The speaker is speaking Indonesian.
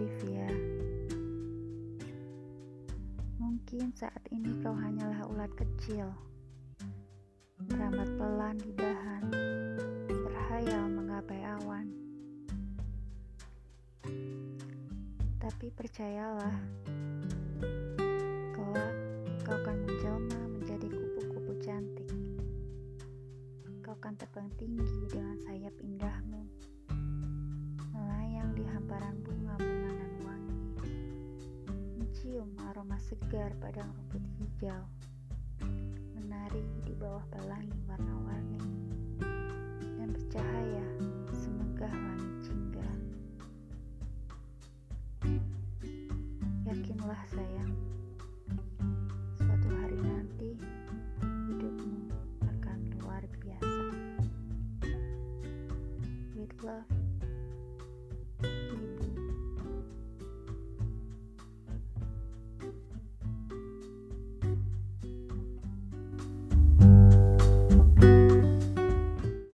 Olivia. Mungkin saat ini kau hanyalah ulat kecil, meramat pelan di dahan, berhayal menggapai awan. Tapi percayalah, kelak kau akan menjelma menjadi kupu-kupu cantik. Kau akan terbang tinggi dengan sayap indahmu mencium aroma segar padang rumput hijau, menari di bawah pelangi warna-warni, dan bercahaya semegah langit jingga. Yakinlah sayang, suatu hari nanti hidupmu akan luar biasa. With love.